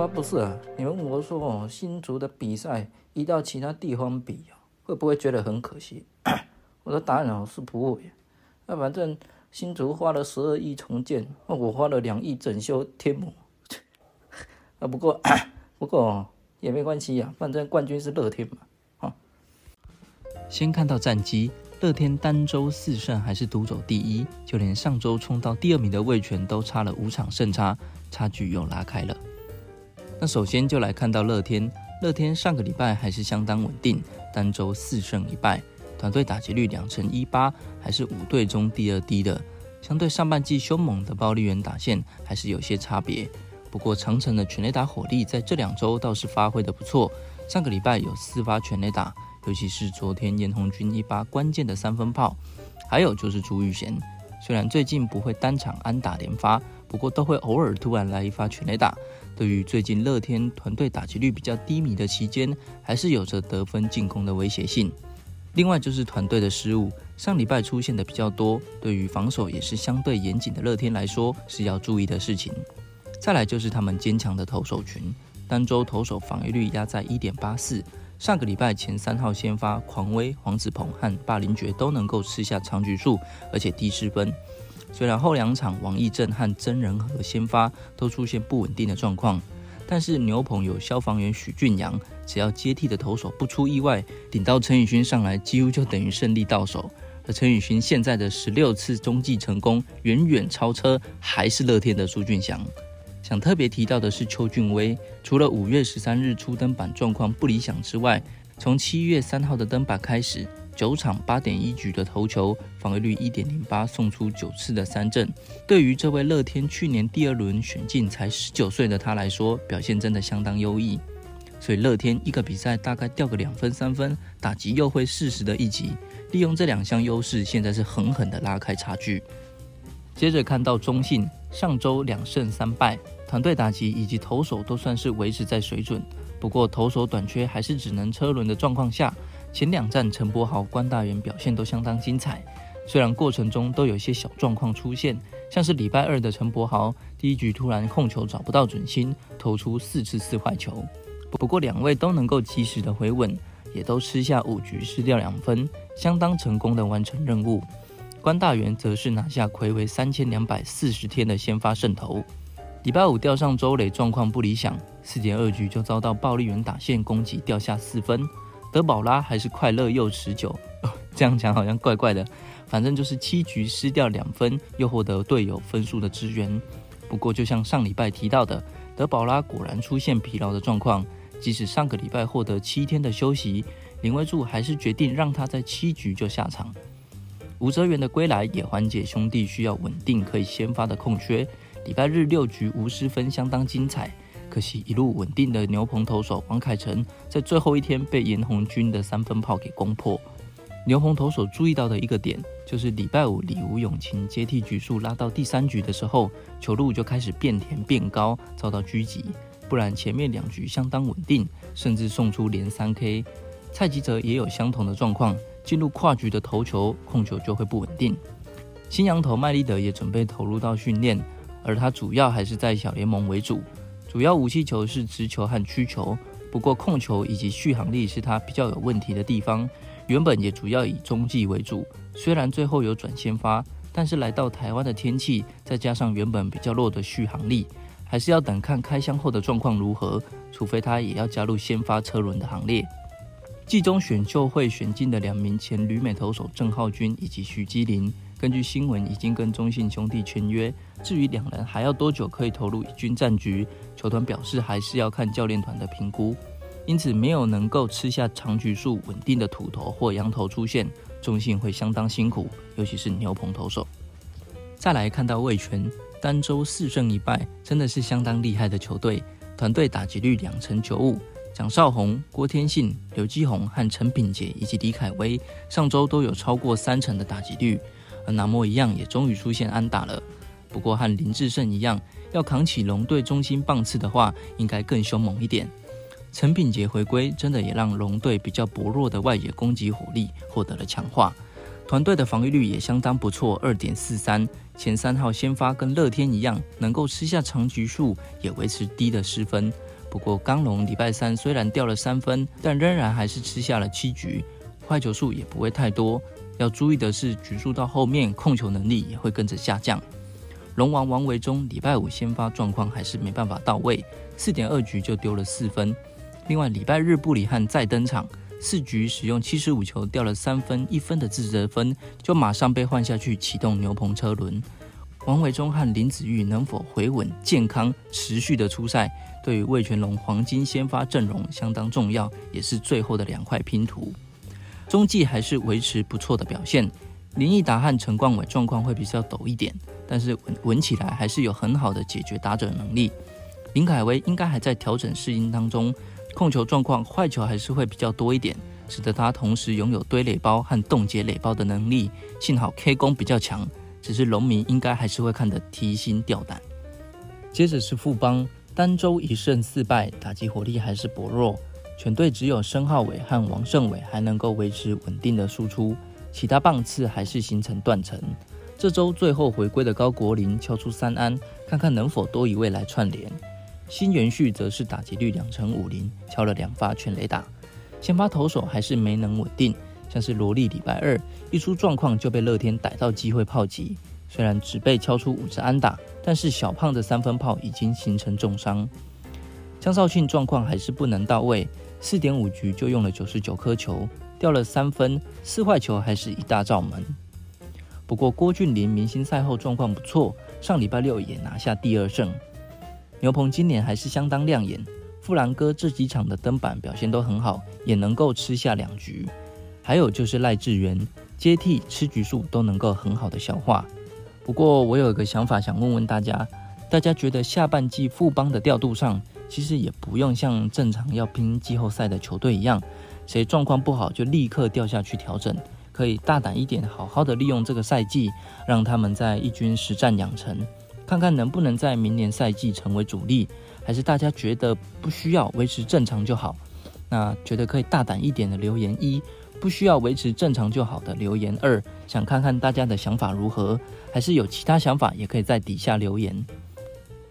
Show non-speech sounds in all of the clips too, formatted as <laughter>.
我不是啊，你们问我说哦，新竹的比赛移到其他地方比啊，会不会觉得很可惜？<coughs> 我的答案哦是不会。那反正新竹花了十二亿重建，那我花了两亿整修天母。<coughs> 啊，不过 <coughs> 不过也没关系呀，反正冠军是乐天嘛。啊，先看到战绩，乐天单周四胜还是独走第一，就连上周冲到第二名的魏权都差了五场胜差，差距又拉开了。那首先就来看到乐天，乐天上个礼拜还是相当稳定，单周四胜一败，团队打击率两成一八，还是五队中第二低的。相对上半季凶猛的暴力员打线还是有些差别。不过长城的全垒打火力在这两周倒是发挥的不错，上个礼拜有四发全垒打，尤其是昨天严红军一发关键的三分炮，还有就是朱玉贤，虽然最近不会单场安打连发，不过都会偶尔突然来一发全垒打。对于最近乐天团队打击率比较低迷的期间，还是有着得分进攻的威胁性。另外就是团队的失误，上礼拜出现的比较多，对于防守也是相对严谨的乐天来说是要注意的事情。再来就是他们坚强的投手群，单周投手防御率压在一点八四，上个礼拜前三号先发狂威、黄子鹏和霸凌爵都能够吃下长局数，而且低失分。虽然后两场王义正和真人和先发都出现不稳定的状况，但是牛棚有消防员许俊阳，只要接替的投手不出意外，顶到陈宇勋上来，几乎就等于胜利到手。而陈宇勋现在的十六次中继成功，远远超车还是乐天的苏俊祥。想特别提到的是邱俊威，除了五月十三日出登板状况不理想之外，从七月三号的登板开始。九场八点一局的投球，防御率一点零八，送出九次的三振。对于这位乐天去年第二轮选进才十九岁的他来说，表现真的相当优异。所以乐天一个比赛大概掉个两分三分，打击又会适时的一击，利用这两项优势，现在是狠狠的拉开差距。接着看到中信，上周两胜三败，团队打击以及投手都算是维持在水准，不过投手短缺还是只能车轮的状况下。前两站陈柏豪、关大元表现都相当精彩，虽然过程中都有些小状况出现，像是礼拜二的陈柏豪第一局突然控球找不到准心，投出四次四坏球，不过两位都能够及时的回稳，也都吃下五局失掉两分，相当成功的完成任务。关大元则是拿下魁为三千两百四十天的先发胜投。礼拜五调上周磊状况不理想，四点二局就遭到暴力员打线攻击，掉下四分。德保拉还是快乐又持久，这样讲好像怪怪的。反正就是七局失掉两分，又获得队友分数的支援。不过就像上礼拜提到的，德保拉果然出现疲劳的状况。即使上个礼拜获得七天的休息，林威柱还是决定让他在七局就下场。吴泽元的归来也缓解兄弟需要稳定可以先发的空缺。礼拜日六局无失分，相当精彩。可惜一路稳定的牛棚投手王凯成，在最后一天被严红军的三分炮给攻破。牛棚投手注意到的一个点，就是礼拜五李吴永晴接替局数拉到第三局的时候，球路就开始变甜变高，遭到狙击。不然前面两局相当稳定，甚至送出连三 K。蔡吉泽也有相同的状况，进入跨局的投球控球就会不稳定。新羊头麦利德也准备投入到训练，而他主要还是在小联盟为主。主要武器球是直球和曲球，不过控球以及续航力是他比较有问题的地方。原本也主要以中继为主，虽然最后有转先发，但是来到台湾的天气，再加上原本比较弱的续航力，还是要等看开箱后的状况如何。除非他也要加入先发车轮的行列。季中选秀会选进的两名前旅美投手郑浩君以及徐基林，根据新闻已经跟中信兄弟签约。至于两人还要多久可以投入一军战局，球团表示还是要看教练团的评估，因此没有能够吃下长局数稳定的土头或羊头出现，中信会相当辛苦，尤其是牛棚投手。再来看到魏权单周四胜一败，真的是相当厉害的球队，团队打击率两成九五，蒋少红、郭天信、刘基宏和陈品杰以及李凯威上周都有超过三成的打击率，而南摩一样也终于出现安打了。不过和林志胜一样，要扛起龙队中心棒次的话，应该更凶猛一点。陈品杰回归，真的也让龙队比较薄弱的外野攻击火力获得了强化。团队的防御率也相当不错，二点四三。前三号先发跟乐天一样，能够吃下长局数，也维持低的失分。不过刚龙礼拜三虽然掉了三分，但仍然还是吃下了七局，坏球数也不会太多。要注意的是，局数到后面控球能力也会跟着下降。龙王王维忠礼拜五先发状况还是没办法到位，四点二局就丢了四分。另外礼拜日布里汉再登场，四局使用七十五球掉了三分一分的自责分，就马上被换下去启动牛棚车轮。王维忠和林子玉能否回稳健康持续的出赛，对于魏全龙黄金先发阵容相当重要，也是最后的两块拼图。中继还是维持不错的表现，林毅达和陈冠伟状况会比较陡一点。但是稳稳起来还是有很好的解决打者能力。林凯威应该还在调整适应当中，控球状况坏球还是会比较多一点，使得他同时拥有堆垒包和冻结垒包的能力。幸好 K 攻比较强，只是农民应该还是会看得提心吊胆。接着是富邦，单周一胜四败，打击火力还是薄弱，全队只有申浩伟和王胜伟还能够维持稳定的输出，其他棒次还是形成断层。这周最后回归的高国林敲出三安，看看能否多一位来串联。新元旭则是打击率两成五零，敲了两发全垒打。先发投手还是没能稳定，像是罗莉礼拜二一出状况就被乐天逮到机会炮击，虽然只被敲出五支安打，但是小胖的三分炮已经形成重伤。江少庆状况还是不能到位，四点五局就用了九十九颗球，掉了三分，四坏球还是一大罩门。不过郭俊麟明星赛后状况不错，上礼拜六也拿下第二胜。牛棚今年还是相当亮眼，富兰哥这几场的登板表现都很好，也能够吃下两局。还有就是赖志源接替吃局数都能够很好的消化。不过我有一个想法想问问大家，大家觉得下半季富邦的调度上，其实也不用像正常要拼季后赛的球队一样，谁状况不好就立刻掉下去调整。可以大胆一点，好好的利用这个赛季，让他们在一军实战养成，看看能不能在明年赛季成为主力，还是大家觉得不需要维持正常就好？那觉得可以大胆一点的留言一，不需要维持正常就好的留言二，想看看大家的想法如何，还是有其他想法也可以在底下留言。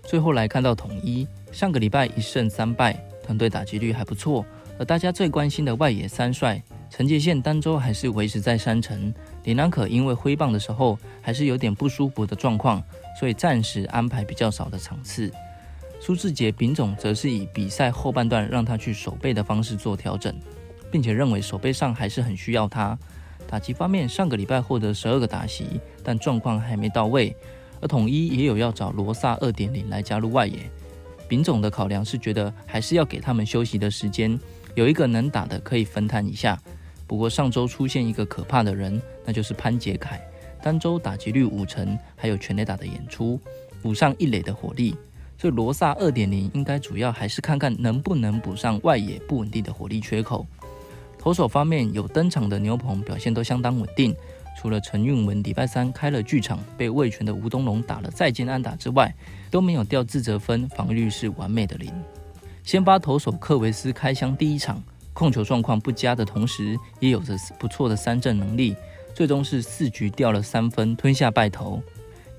最后来看到统一，上个礼拜一胜三败，团队打击率还不错，而大家最关心的外野三帅。陈杰宪单周还是维持在山城，李南可因为挥棒的时候还是有点不舒服的状况，所以暂时安排比较少的场次。苏志杰丙总则是以比赛后半段让他去守备的方式做调整，并且认为守备上还是很需要他。打击方面，上个礼拜获得十二个打席，但状况还没到位。而统一也有要找罗萨二点零来加入外野，丙总的考量是觉得还是要给他们休息的时间，有一个能打的可以分摊一下。不过上周出现一个可怕的人，那就是潘杰凯，单周打击率五成，还有全垒打的演出，补上一垒的火力。所以罗萨二点零应该主要还是看看能不能补上外野不稳定的火力缺口。投手方面有登场的牛棚表现都相当稳定，除了陈韵文礼拜三开了剧场被魏权的吴东龙打了再见安打之外，都没有掉自责分，防御率是完美的零。先发投手克维斯开箱第一场。控球状况不佳的同时，也有着不错的三振能力，最终是四局掉了三分，吞下败投。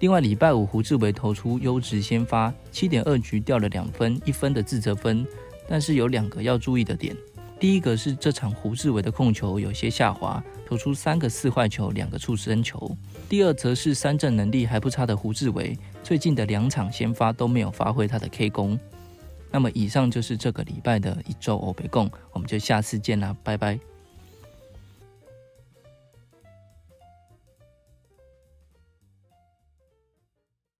另外，礼拜五胡志伟投出优质先发，七点二局掉了两分一分的自责分，但是有两个要注意的点。第一个是这场胡志伟的控球有些下滑，投出三个四坏球，两个触身球。第二则是三振能力还不差的胡志伟，最近的两场先发都没有发挥他的 K 功。那么以上就是这个礼拜的一周欧北共，我们就下次见啦，拜拜。